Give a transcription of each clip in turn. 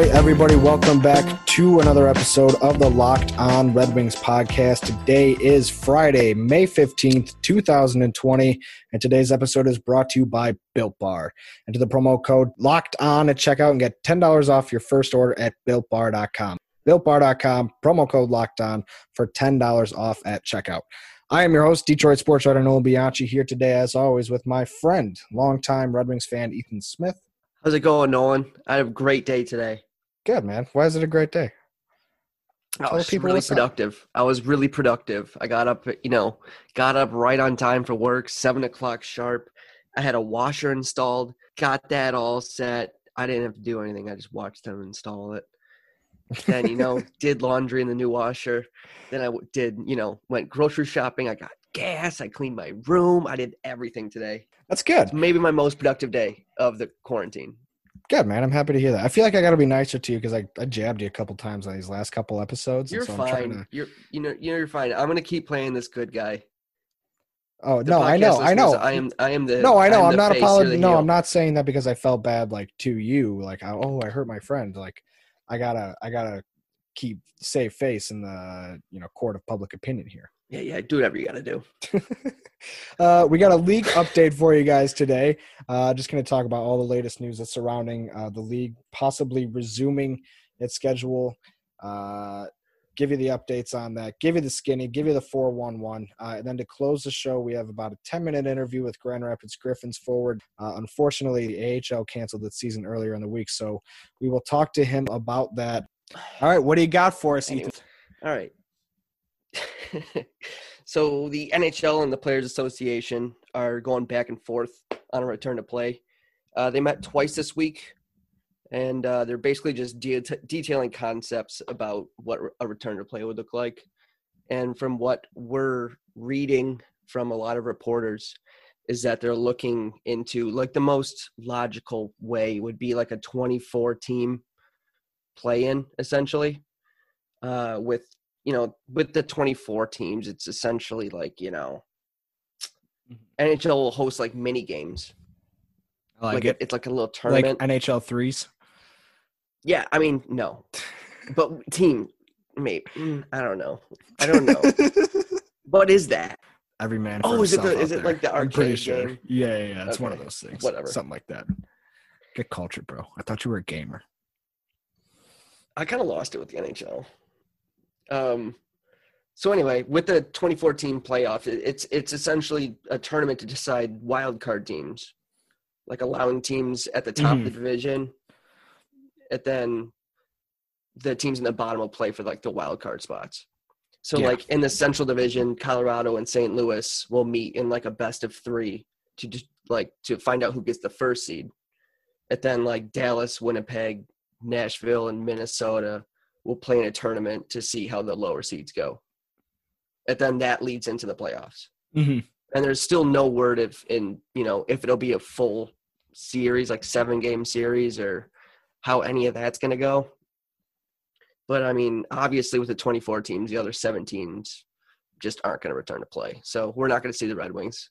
right, everybody, welcome back to another episode of the Locked On Red Wings podcast. Today is Friday, May 15th, 2020, and today's episode is brought to you by Built Bar. Enter the promo code Locked On at checkout and get $10 off your first order at BuiltBar.com. BuiltBar.com, promo code Locked On for $10 off at checkout. I am your host, Detroit sports writer Nolan Bianchi, here today, as always, with my friend, longtime Red Wings fan Ethan Smith. How's it going, Nolan? I had a great day today. Good, man. Why is it a great day? I was really productive. Up. I was really productive. I got up, you know, got up right on time for work, seven o'clock sharp. I had a washer installed, got that all set. I didn't have to do anything. I just watched them install it. Then, you know, did laundry in the new washer. Then I did, you know, went grocery shopping. I got gas. I cleaned my room. I did everything today. That's good. It's maybe my most productive day of the quarantine. Good man, I'm happy to hear that. I feel like I got to be nicer to you because I, I jabbed you a couple times on these last couple episodes. You're so fine. To... You're you know you're fine. I'm gonna keep playing this good guy. Oh the no, I know, I know. I am I am the no, I know. I'm, I'm not apologizing. No, I'm not saying that because I felt bad like to you. Like oh, I hurt my friend. Like I gotta I gotta keep save face in the you know court of public opinion here. Yeah, yeah, do whatever you got to do. uh, we got a league update for you guys today. Uh, just going to talk about all the latest news that's surrounding uh, the league possibly resuming its schedule. Uh, give you the updates on that. Give you the skinny. Give you the four one one. Uh, and then to close the show, we have about a ten minute interview with Grand Rapids Griffins forward. Uh, unfortunately, the AHL canceled its season earlier in the week, so we will talk to him about that. All right, what do you got for us, Ethan? All right. so the NHL and the Players Association are going back and forth on a return to play. Uh, they met twice this week, and uh, they're basically just de- detailing concepts about what a return to play would look like. And from what we're reading from a lot of reporters, is that they're looking into like the most logical way would be like a 24 team play in essentially uh, with you know, with the 24 teams, it's essentially like, you know, mm-hmm. NHL will host like mini games. I like, like it. It's like a little tournament. Like NHL threes. Yeah, I mean, no, but team, maybe mm, I don't know. I don't know. what is that? Every man. oh, is it the, is it like the arcade sure. game? Yeah, yeah, yeah. It's okay. one of those things. Whatever, something like that. Get cultured, bro. I thought you were a gamer. I kind of lost it with the NHL. Um, so anyway, with the 2014 playoff, it's it's essentially a tournament to decide wild card teams, like allowing teams at the top mm-hmm. of the mm-hmm. division, and then the teams in the bottom will play for like the wild card spots. So yeah. like in the Central Division, Colorado and St. Louis will meet in like a best of three to just like to find out who gets the first seed. And then like Dallas, Winnipeg, Nashville, and Minnesota will play in a tournament to see how the lower seeds go. And then that leads into the playoffs. Mm-hmm. And there's still no word if in you know if it'll be a full series, like seven game series, or how any of that's going to go. But I mean, obviously, with the 24 teams, the other seven teams just aren't going to return to play. So we're not going to see the Red Wings,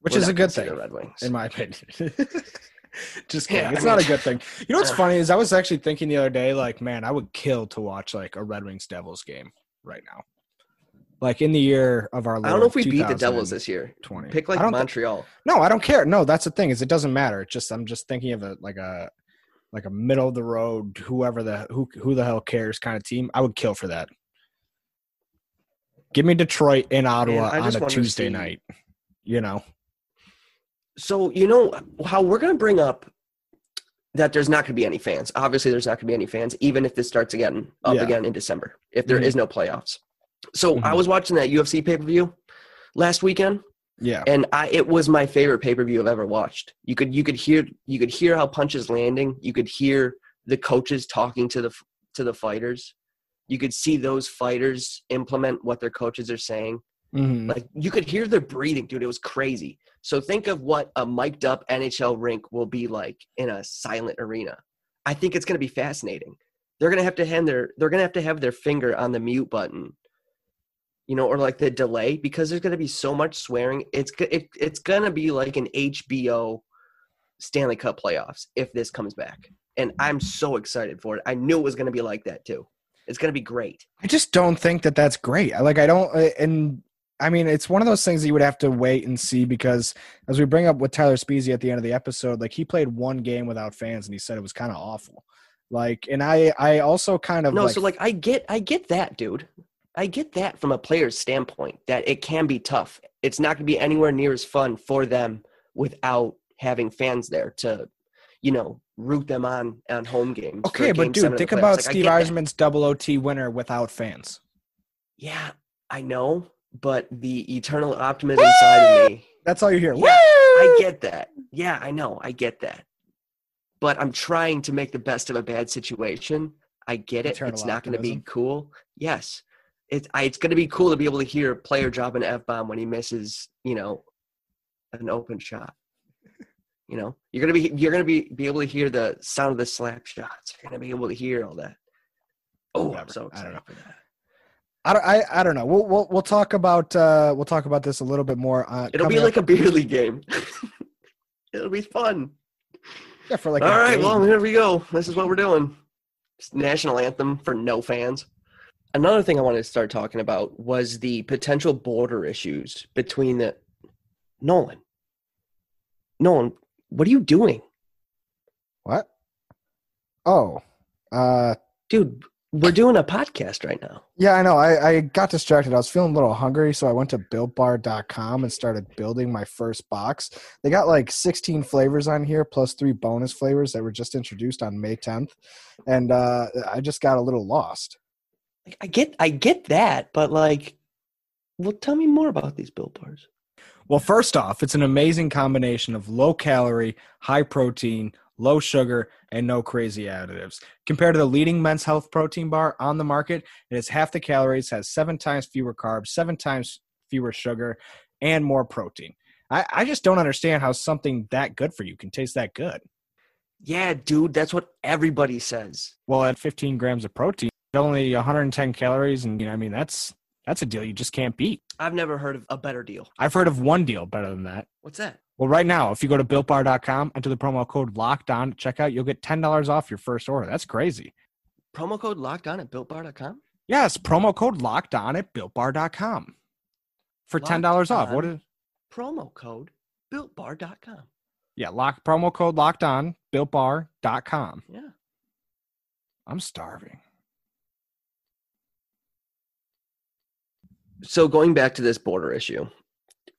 which we're is a good thing, the Red Wings, in my opinion. Just kidding. Yeah, it's not a good thing. You know what's funny is I was actually thinking the other day, like, man, I would kill to watch like a Red Wings Devils game right now. Like in the year of our Lord, I don't know if we beat the Devils this year. Twenty. Pick like Montreal. Th- no, I don't care. No, that's the thing is it doesn't matter. It's just I'm just thinking of a like a like a middle of the road, whoever the who who the hell cares kind of team. I would kill for that. Give me Detroit in Ottawa man, on a Tuesday night. You know so you know how we're going to bring up that there's not going to be any fans. Obviously, there's not going to be any fans, even if this starts again up yeah. again in December, if there mm-hmm. is no playoffs. So mm-hmm. I was watching that UFC pay per view last weekend. Yeah, and I it was my favorite pay per view I've ever watched. You could you could hear you could hear how punches landing. You could hear the coaches talking to the to the fighters. You could see those fighters implement what their coaches are saying. Mm-hmm. Like you could hear their breathing, dude. It was crazy. So think of what a mic'd up NHL rink will be like in a silent arena. I think it's going to be fascinating. They're going to have to hand their they're going to have to have their finger on the mute button. You know, or like the delay because there's going to be so much swearing. It's it, it's going to be like an HBO Stanley Cup playoffs if this comes back. And I'm so excited for it. I knew it was going to be like that too. It's going to be great. I just don't think that that's great. Like I don't, uh, and I mean, it's one of those things that you would have to wait and see because as we bring up with Tyler Spezia at the end of the episode, like he played one game without fans and he said it was kind of awful. Like, and I, I also kind of No, like, so like I get I get that, dude. I get that from a player's standpoint that it can be tough. It's not going to be anywhere near as fun for them without having fans there to, you know, root them on on home games. okay, but game dude, think about Like, Steve. Yzerman's double OT winner without fans. Yeah, I know, but the eternal optimism side of me, That's all you hear. Yeah, I get that. Yeah, I know, I get that. But I'm trying to make the best of a bad situation. I get it. Eternal it's not going to be cool. Yes, it's I, it's going to be cool to be able to hear a player drop an f bomb when he misses, you know, an open shot. You know, you're gonna be you're gonna be be able to hear the sound of the slap shots. You're gonna be able to hear all that. Oh, I'm so excited for that. I don't, I, I don't know. We'll, we'll, we'll talk about, uh, we'll talk about this a little bit more. Uh, It'll be like up- a beer league game. It'll be fun. yeah, for like, All right, game. well, here we go. This is what we're doing. It's national anthem for no fans. Another thing I wanted to start talking about was the potential border issues between the Nolan. Nolan, what are you doing? what? Oh, uh, Dude, we're doing a podcast right now. Yeah, I know. I, I got distracted. I was feeling a little hungry, so I went to builtbar.com and started building my first box. They got like 16 flavors on here, plus three bonus flavors that were just introduced on May 10th. And uh, I just got a little lost. I get I get that, but like well tell me more about these Built Bars. Well, first off, it's an amazing combination of low calorie, high protein, low sugar, and no crazy additives. Compared to the leading men's health protein bar on the market, it has half the calories, has seven times fewer carbs, seven times fewer sugar, and more protein. I, I just don't understand how something that good for you can taste that good. Yeah, dude, that's what everybody says. Well, at 15 grams of protein, only 110 calories, and you know, I mean that's that's a deal you just can't beat. I've never heard of a better deal. I've heard of one deal better than that. What's that? Well, right now, if you go to builtbar.com, and enter the promo code locked on at checkout, you'll get $10 off your first order. That's crazy. Promo code locked on at builtbar.com? Yes, promo code locked on at builtbar.com for $10 off. What is Promo code builtbar.com. Yeah, lock promo code locked on builtbar.com. Yeah. I'm starving. So going back to this border issue,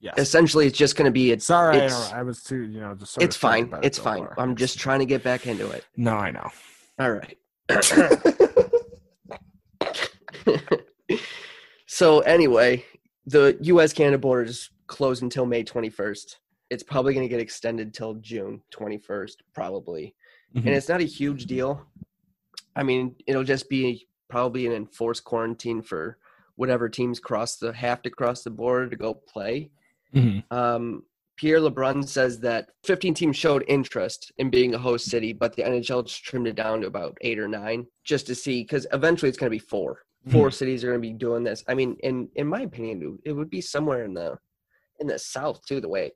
Yes. essentially it's just going to be it's Sorry, I, it's- know, I was too, you know, just it's fine. about it It's fine. far. I'm just trying to get back into it. No, I know. All right. so anyway, the U.S. Canada border is closed until May 21st. It's probably going to get extended till June 21st, probably, Mhm. and it's not a huge deal. I mean, it'll just be probably an enforced quarantine for whatever teams cross the have to cross the border to go play. Mhm. Um, Pierre LeBrun says that 15 teams showed interest in being a host city, but the NHL just trimmed it down to about eight or nine just to see, because eventually it's going to be 4 Four cities are going to be doing this. I mean, in in my opinion, it would be somewhere in the in the South too. The way,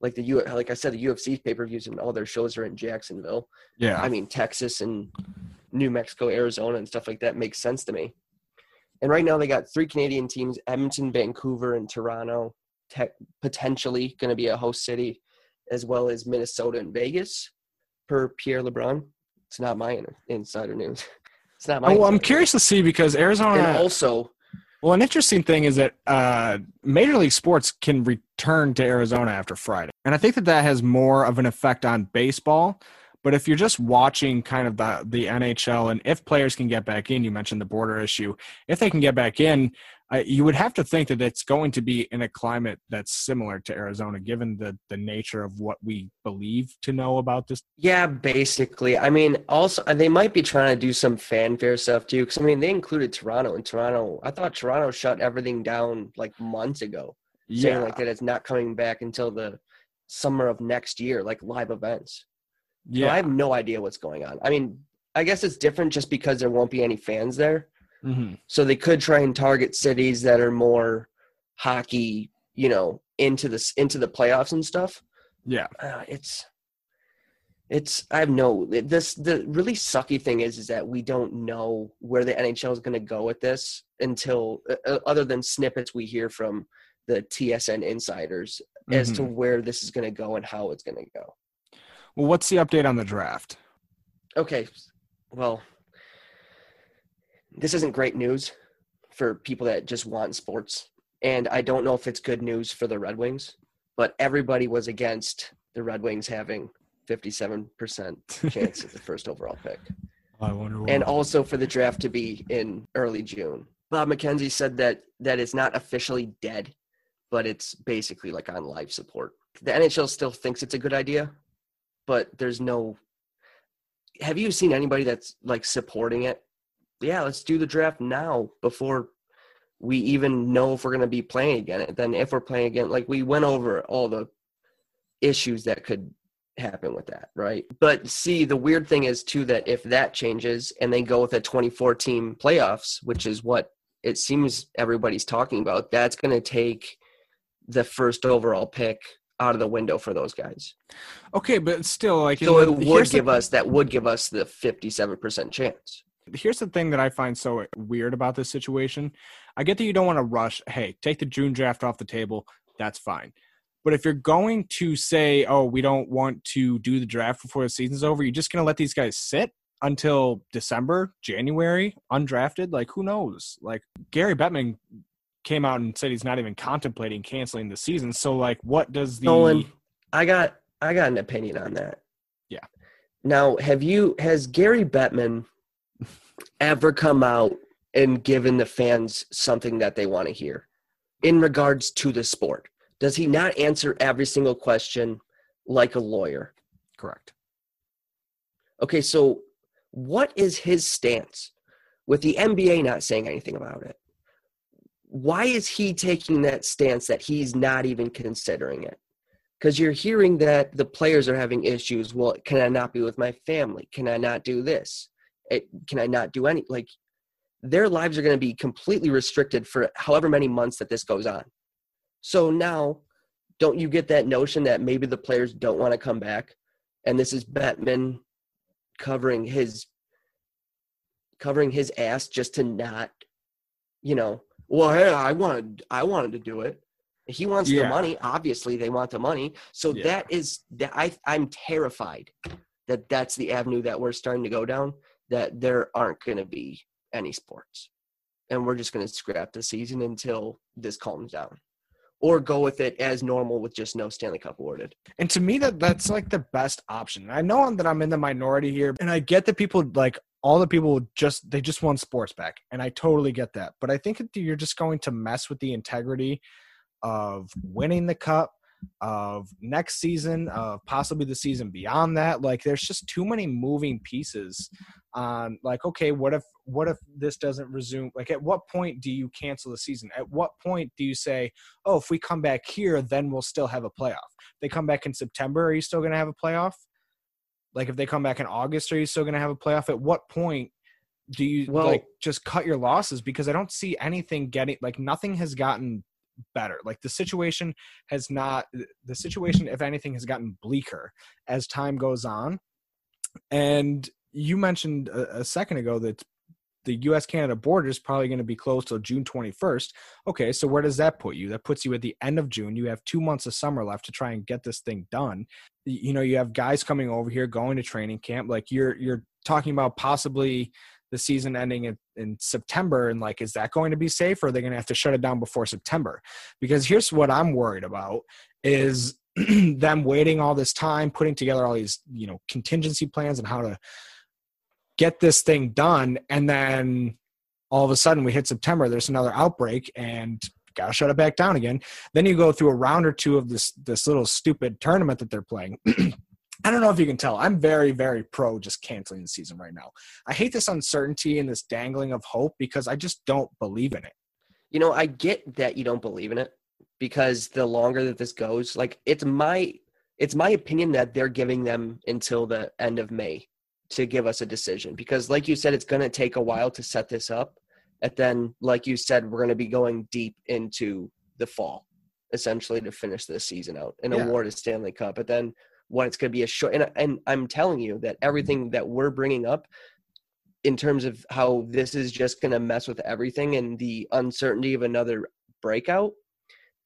like the U, like I said, the UFC pay per views and all their shows are in Jacksonville. Yeah. I mean, Texas and New Mexico, Arizona, and stuff like that makes sense to me. And right now they got three Canadian teams: Edmonton, Vancouver, and Toronto. Te- potentially going to be a host city, as well as Minnesota and Vegas. Per Pierre LeBrun, it's not my in- insider news. It's not my. Oh, well, I'm curious to see because. Arizona. And also, Well, an interesting thing is that uh, Major League Sports can return to Arizona after Friday. And I think that that has more of an effect on baseball. But if you're just watching kind of the, the NHL and if players can get back in, you mentioned the border issue, if they can get back in, uh, you would have to think that it's going to be in a climate that's similar to Arizona, given the, the nature of what we believe to know about this. yeah, basically. I mean, also they might be trying to do some fanfare stuff too. Because I mean, they included Toronto, and Toronto. I thought Toronto shut everything down like months ago. saying like that it's not coming back until the summer of next year, like live events. So yeah. I have no idea what's going on. I mean, I guess it's different just because there won't be any fans there. Mhm. So they could try and target cities that are more hockey, you know, into the into the playoffs and stuff. Yeah. Uh, it's It's I have no this the really sucky thing is is that we don't know where the NHL is going to go with this until uh, uh, other than snippets we hear from the TSN insiders as to Mhm. where this is going to go and how it's going to go. Well, what's the update on the draft? Okay, well, this isn't great news for people that just want sports, and I don't know if it's good news for the Red Wings, but everybody was against the Red Wings having 57% chance at the first overall pick. I wonder. and also for the draft to be in early June. Bob McKenzie said that that it's not officially dead, but it's basically like on life support. The NHL still thinks it's a good idea, but there's no. Have you seen anybody that's like supporting it? Yeah, let's do the draft now before we even know if we're going to be playing again. And then if we're playing again, like we went over all the issues that could happen with that, right? But see, the weird thing is too that if that changes and they go with a 24 team playoffs, which is what it seems everybody's talking about, that's going to take the first overall pick out of the window for those guys. Okay, but still, like, So it would here's the- give us that would give us the 57% chance. Here's the thing that I find so weird about this situation. I get that you don't want to rush. Hey, take the June draft off the table. That's fine. But if you're going to say, oh, we don't want to do the draft before the season's over, you're just going to let these guys sit until December, January, undrafted? Like, who knows? Like, Gary Bettman came out and said he's not even contemplating canceling the season. So, like, what does the. Nolan, I got I got an opinion on that. Yeah. Now, have you has Gary Bettman ever come out and given the fans something that they want to hear in regards to the sport? Does he not answer every single question like a lawyer? Correct. Okay, so what is his stance with the NBA not saying anything about it? Why is he taking that stance that he's not even considering it? Because you're hearing that the players are having issues. Well, can I not be with my family? Can I not do this? It, can I not do any? Like, their lives are going to be completely restricted for however many months that this goes on. So now, don't you get that notion that maybe the players don't want to come back? And this is Bettman covering his covering his ass just to not you know well hey i wanted i wanted to do it he wants Yeah. the money obviously they want the money so Yeah. that is that i i'm terrified that that's the avenue that we're starting to go down that there aren't going to be any sports and we're just going to scrap the season until this calms down or go with it as normal with just no stanley cup awarded And to me, that that's like the best option. I know that I'm in the minority here, and I get that people like all the people just they just want sports back, and I totally get that. But I think that you're just going to mess with the integrity of winning the cup, of next season, of possibly the season beyond that. Like, there's just too many moving pieces. On like, okay, what if what if this doesn't resume? Like, at what point do you cancel the season? At what point do you say, oh, if we come back here, then we'll still have a playoff? they come back in September, are you still going to have a playoff? Like if they come back in August, are you still going to have a playoff? At what point do you Well- like just cut your losses? Because I don't see anything getting like nothing has gotten better. Like the situation has not the situation, if anything, has gotten bleaker as time goes on. And you mentioned a, a second ago that the U.S. Canada border is probably going to be closed till June 21st. Okay, so where does that put you? That puts you at the end of June. You have two months of summer left to try and get this thing done. You know, you have guys coming over here going to training camp. Like you're you're talking about possibly the season ending in, in September, and like, is that going to be safe, or are they going to have to shut it down before September? Because here's what I'm worried about: is them waiting all this time, putting together all these you know contingency plans and how to get this thing done and then all of a sudden we hit september there's another outbreak and gotta shut it back down again then you go through a round or two of this this little stupid tournament that they're playing i don't know if you can tell i'm very very pro just canceling the season right now. I hate this uncertainty and this dangling of hope because i just don't believe in it. You know i get that you don't believe in it because the longer that this goes like it's my it's my opinion that they're giving them until the end of may to give us a decision because like you said it's going to take a while to set this up. And then like you said we're going to be going deep into the fall essentially to finish this season out and Yeah. award a stanley cup. But then what it's going to be a short. And, and I'm telling you that everything mm-hmm. that we're bringing up in terms of how this is just going to mess with everything and the uncertainty of another breakout,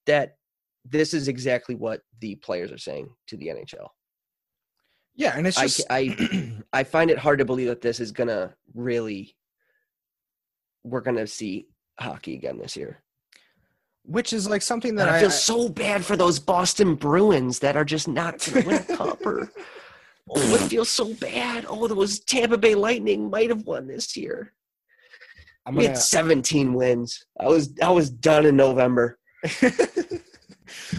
that this is exactly what the players are saying to the NHL. Yeah, and it's just I, I I find it hard to believe that this is gonna really we're gonna see hockey again this year. Which is like something that I, I feel so bad for those Boston Bruins that are just not gonna win a cup or oh, it feels so bad. Oh, those Tampa Bay Lightning might have won this year. I'm We gonna, had 17 wins. I was I was done in November.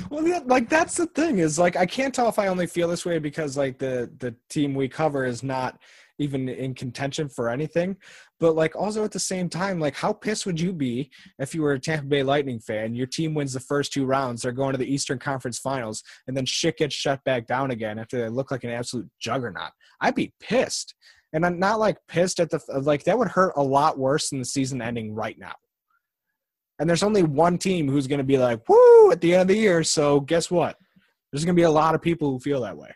well, that, like that's the thing is like I can't tell if I only feel this way because like the the team we cover is not even in contention for anything, but like also at the same time, like how pissed would you be if you were a Tampa Bay Lightning fan? Your team wins the first two rounds, they're going to the Eastern Conference Finals, and then shit gets shut back down again after they look like an absolute juggernaut. I'd be pissed, and I'm not like pissed at the like that would hurt a lot worse than the season ending right now. And there's only one team who's going to be like, woo, at the end of the year. So guess what? There's going to be a lot of people who feel that way.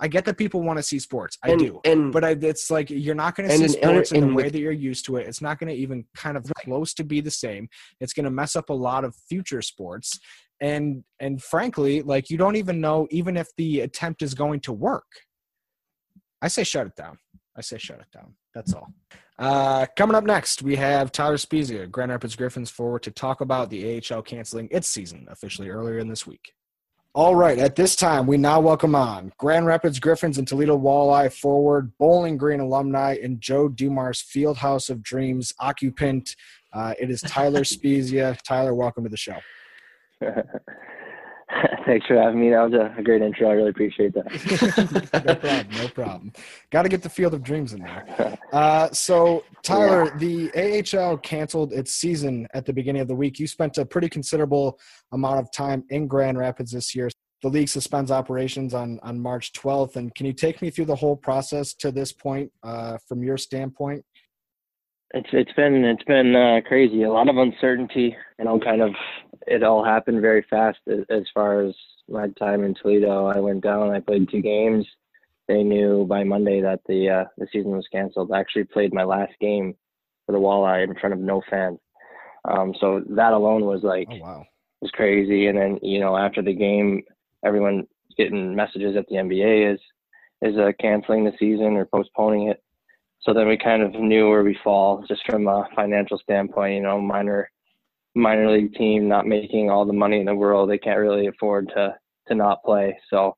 I get that people want to see sports. I and, do. And But I, it's like you're not going to And see sports in the way with- that you're used to it. It's not going to even kind of close to be the same. It's going to mess up a lot of future sports. And and frankly, like you don't even know even if the attempt is going to work. I say shut it down. I say shut it down. That's all. Uh, coming up next, we have Tyler Spezia, Grand Rapids Griffins forward to talk about the AHL canceling its season officially earlier in this week. All right, at this time, we now welcome on Grand Rapids Griffins and Toledo Walleye forward, Bowling Green alumni, and Joe Dumars Fieldhouse of Dreams occupant. Uh, it is Tyler Spezia. Tyler, welcome to the show. Thanks for having me. That was a, great intro. I really appreciate that. no problem. No problem. Got to get the Field of Dreams in there. Uh, so, Tyler, the AHL canceled its season at the beginning of the week. You spent a pretty considerable amount of time in Grand Rapids this year. The league suspends operations on, on March 12th. And can you take me through the whole process to this point uh, from your standpoint? It's it's been it's been uh, crazy. A lot of uncertainty. You know, kind of it all happened very fast as, as far as my time in Toledo. I went down. I played two games. They knew by Monday that the uh, the season was canceled. I actually played my last game for the Walleye in front of no fans. Um, so that alone was like Oh, wow. was crazy. And then you know after the game, everyone getting messages that the NBA is is uh, canceling the season or postponing it. So then we kind of knew where we fall just from a financial standpoint. You know, minor minor league team not making all the money in the world, they can't really afford to to not play. So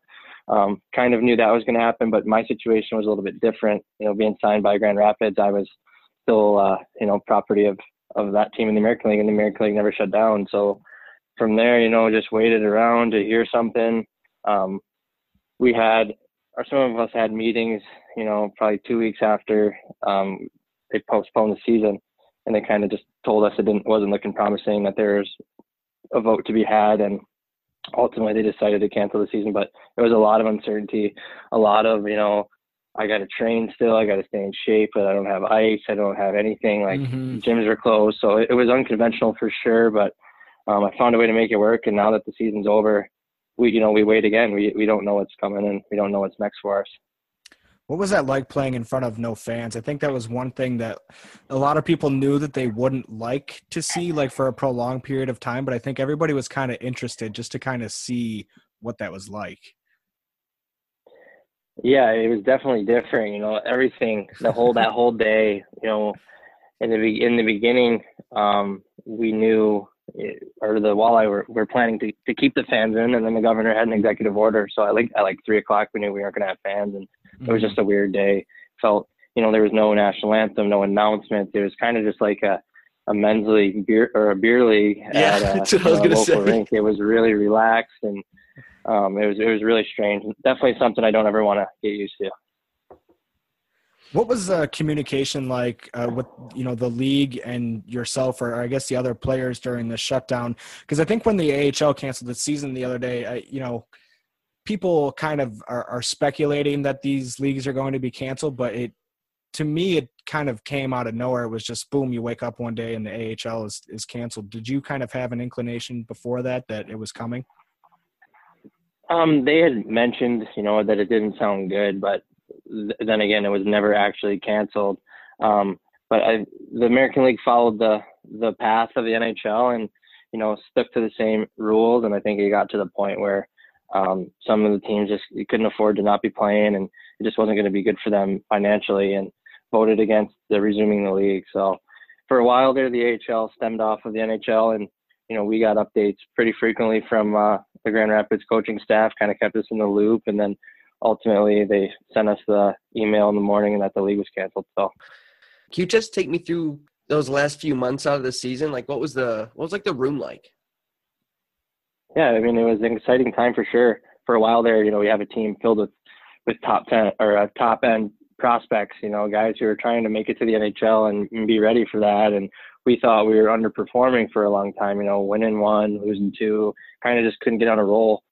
um, kind of knew that was going to happen. But my situation was a little bit different. You know, being signed by Grand Rapids, I was still uh, you know property of of that team in the American League, and the American League never shut down. So from there, you know, just waited around to hear something. Um, we had, or some of us had meetings, you know, probably two weeks after um, they postponed the season, and they kind of just told us it didn't wasn't looking promising that there's a vote to be had, and ultimately they decided to cancel the season. But there was a lot of uncertainty, a lot of you know, I got to train still, I got to stay in shape, but I don't have ice, I don't have anything. Like Mhm. gyms are closed, so it, it was unconventional for sure. But um, I found a way to make it work, and now that the season's over, we you know we wait again. We we don't know what's coming, and we don't know what's next for us. What was that like playing in front of no fans? I think that was one thing that a lot of people knew that they wouldn't like to see, like for a prolonged period of time. But I think everybody was kind of interested just to kind of see what that was like. Yeah, it was definitely different. You know, everything the whole that whole day. You know, in the be- in the beginning, um, we knew, or the walleye were, were planning to, to keep the fans in, and then the governor had an executive order. So at like at like three o'clock, we knew we weren't going to have fans, and it was just a weird day. Felt you know there was no national anthem, no announcement. It was kind of just like a a men's league beer or a beer league Yeah, at a, that's what I was gonna local say. rink. It was really relaxed and um, it was it was really strange. Definitely something I don't ever want to get used to. What was uh, communication like uh, with you know the league and yourself, or I guess the other players during the shutdown? Because I think when the AHL canceled the season the other day, I, you know, people kind of are, are speculating that these leagues are going to be canceled, but it to me it kind of came out of nowhere. It was just boom, you wake up one day and the AHL is is canceled. Did you kind of have an inclination before that that it was coming? Um, they had mentioned, you know, that it didn't sound good, but th- then again, it was never actually canceled. Um, but I, the American League followed the the path of the NHL and you know stuck to the same rules, and I think it got to the point where um, some of the teams just couldn't afford to not be playing, and it just wasn't going to be good for them financially, and voted against the resuming the league. So for a while there, the AHL stemmed off of the NHL, and you know we got updates pretty frequently from uh, the Grand Rapids coaching staff, kind of kept us in the loop, and then ultimately they sent us the email in the morning and that the league was canceled. So can you just take me through those last few months out of the season? Like, what was the what was like the room like? Yeah, I mean, it was an exciting time for sure. For a while there, you know, we have a team filled with with top ten or uh, top end prospects. You know, guys who are trying to make it to the NHL and, and be ready for that. And we thought we were underperforming for a long time. You know, winning one, losing two, kind of just couldn't get on a roll.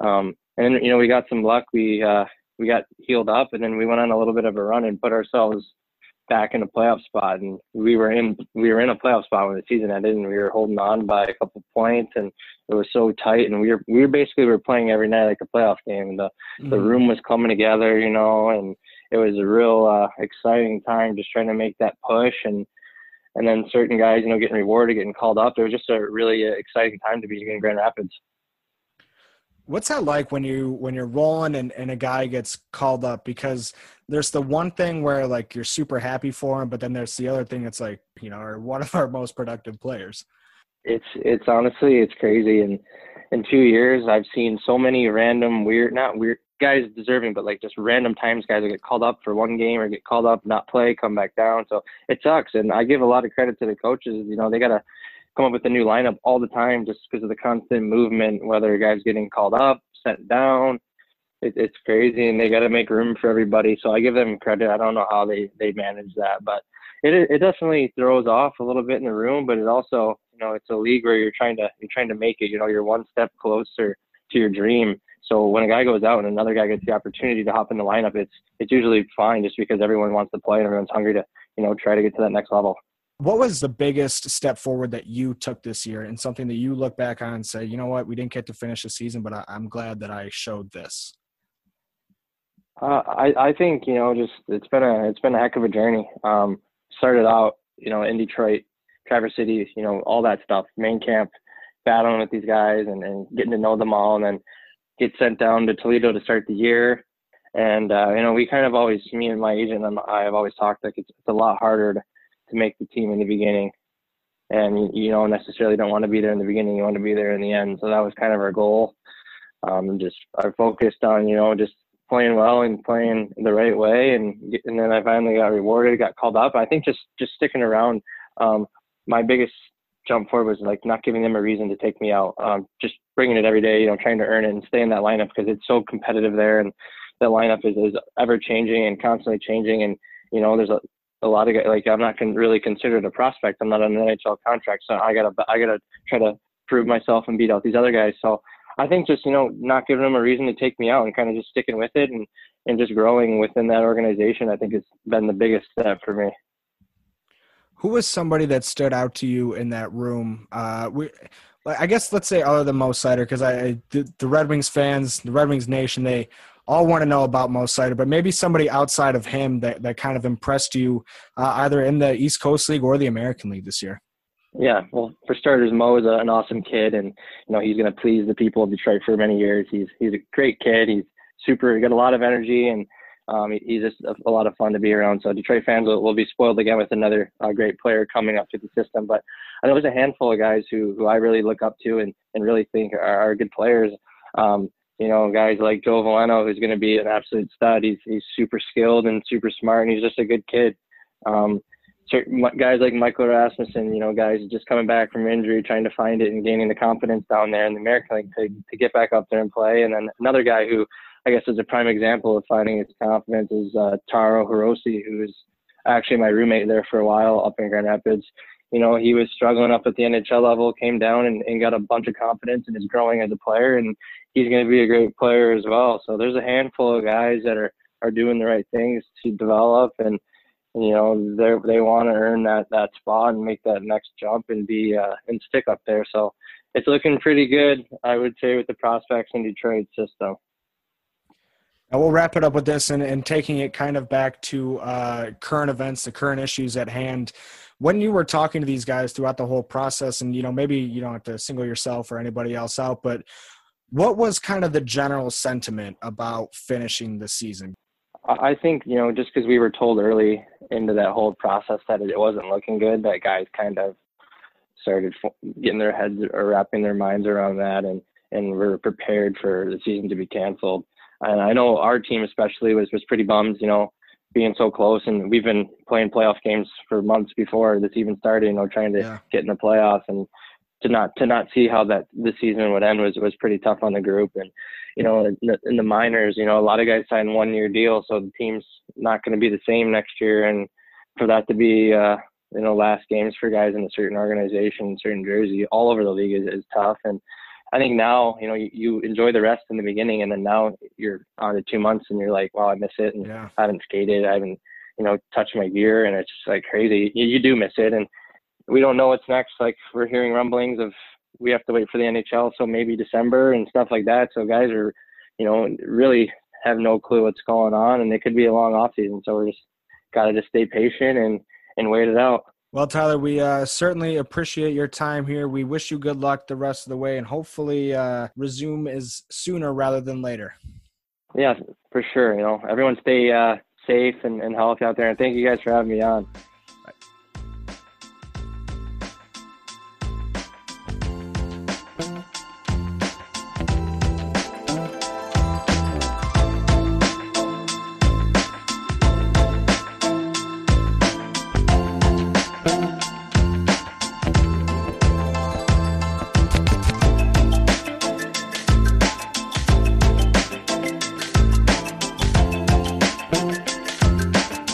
Um, and you know, we got some luck. We uh, we got healed up, and then we went on a little bit of a run and put ourselves back in a playoff spot, and we were in we were in a playoff spot when the season ended, and we were holding on by a couple points, and it was so tight, and we were we were basically we were playing every night like a playoff game, and the mm-hmm. the room was coming together, you know, and it was a real uh, exciting time just trying to make that push, and and then certain guys, you know, getting rewarded, getting called up. It was just a really uh, exciting time to be in Grand Rapids. What's that like when you when you're rolling and, and a guy gets called up? Because there's the one thing where like you're super happy for him, but then there's the other thing that's like, you know, are one of our most productive players. It's it's honestly it's crazy. And in two years I've seen so many random weird not weird guys deserving, but like just random times guys that get called up for one game or get called up, not play, come back down. So it sucks. And I give a lot of credit to the coaches. You know, they gotta come up with a new lineup all the time just because of the constant movement, whether a guy's getting called up, sent down. It, it's crazy, and they got to make room for everybody. So I give them credit. I don't know how they they manage that, but it it definitely throws off a little bit in the room. But it also, you know, it's a league where you're trying to you're trying to make it. You know, you're one step closer to your dream. So when a guy goes out and another guy gets the opportunity to hop in the lineup, it's it's usually fine just because everyone wants to play and everyone's hungry to you know try to get to that next level what was the biggest step forward that you took this year and something that you look back on and say you know what? We didn't get to finish the season but I, am glad that i showed this. Uh, I, I think you know just it's been a it's been a heck of a journey. Um, started out you know in detroit traverse city you know all that stuff main camp battling with these guys and, and getting to know them all and then get sent down to toledo to start the year. And uh, you know we kind of always me and my agent and i have always talked like it's, it's a lot harder to to make the team in the beginning. And you don't necessarily don't want to be there in the beginning. You want to be there in the end. So that was kind of our goal. Um, just I focused on you know just playing well and playing the right way, and and then I finally got rewarded, got called up. I think just just sticking around. Um, my biggest jump forward was like not giving them a reason to take me out. Um, just bringing it every day, you know, trying to earn it and stay in that lineup because it's so competitive there, and the lineup is, is ever changing and constantly changing. And you know, there's a a lot of guys, like I'm not con- really considered a prospect. I'm not on an NHL contract, so I gotta I gotta try to prove myself and beat out these other guys. So I think just you know not giving them a reason to take me out and kind of just sticking with it and and just growing within that organization, I think has been the biggest step for me. Who was somebody that stood out to you in that room? Uh, we, I guess let's say other than Mo Seider, because I the, the Red Wings fans, the Red Wings nation, they all want to know about Mo Seider, but maybe somebody outside of him that, that kind of impressed you uh, either in the East Coast League or the American League this year. Yeah, well, for starters, Mo is a, an awesome kid, and you know he's going to please the people of Detroit for many years. He's he's a great kid. He's super. He got a lot of energy, and um, he's just a, a, lot of fun to be around. So Detroit fans will, will be spoiled again with another uh, great player coming up to the system. But I know there's a handful of guys who who I really look up to and and really think are, are good players. Um, you know, guys like Joe Veleno, who's going to be an absolute stud. He's he's super skilled and super smart, and he's just a good kid. Um, certain guys like Michael Rasmussen, you know, guys just coming back from injury, trying to find it and gaining the confidence down there in the American League to, to get back up there and play. And then another guy who I guess is a prime example of finding his confidence is uh, Taro Hirose, who's actually my roommate there for a while up in Grand Rapids you know, he was struggling up at the NHL level, came down and, and got a bunch of confidence and is growing as a player. And he's going to be a great player as well. So there's a handful of guys that are, are doing the right things to develop and, you know, they they want to earn that, that spot and make that next jump and be, uh, and stick up there. So it's looking pretty good, I would say, with the prospects in Detroit system. And we'll wrap it up with this and, and taking it kind of back to uh, current events, the current issues at hand. When you were talking to these guys throughout the whole process, and you know, maybe you don't have to single yourself or anybody else out, but what was kind of the general sentiment about finishing the season? I think you know, just because we were told early into that whole process that it wasn't looking good, that guys kind of started getting their heads or wrapping their minds around that, and and we're prepared for the season to be canceled. And I know our team especially was was pretty bummed, you know, being so close. And we've been playing playoff games for months before this even started, you know, trying to yeah. get in the playoffs and to not to not see how that the season would end was was pretty tough on the group. And you know, in the, in the minors, you know, a lot of guys signed one year deal, so the team's not going to be the same next year. And for that to be uh, you know last games for guys in a certain organization, certain jersey, all over the league is, is tough. And I think now, you know, you, you, enjoy the rest in the beginning, and then now you're on to two months, and you're like, wow, I miss it, and yeah. I haven't skated, I haven't, you know, touched my gear, and it's just like crazy. You, you do miss it, and we don't know what's next. Like we're hearing rumblings of we have to wait for the NHL, so maybe December and stuff like that. So guys are, you know, really have no clue what's going on, and it could be a long off season. So we're just got to just stay patient and and wait it out. Well, Tyler, we uh, certainly appreciate your time here. We wish you good luck the rest of the way, and hopefully uh, resume is sooner rather than later. Yeah, for sure. You know, everyone stay uh, safe and, and healthy out there, and thank you guys for having me on.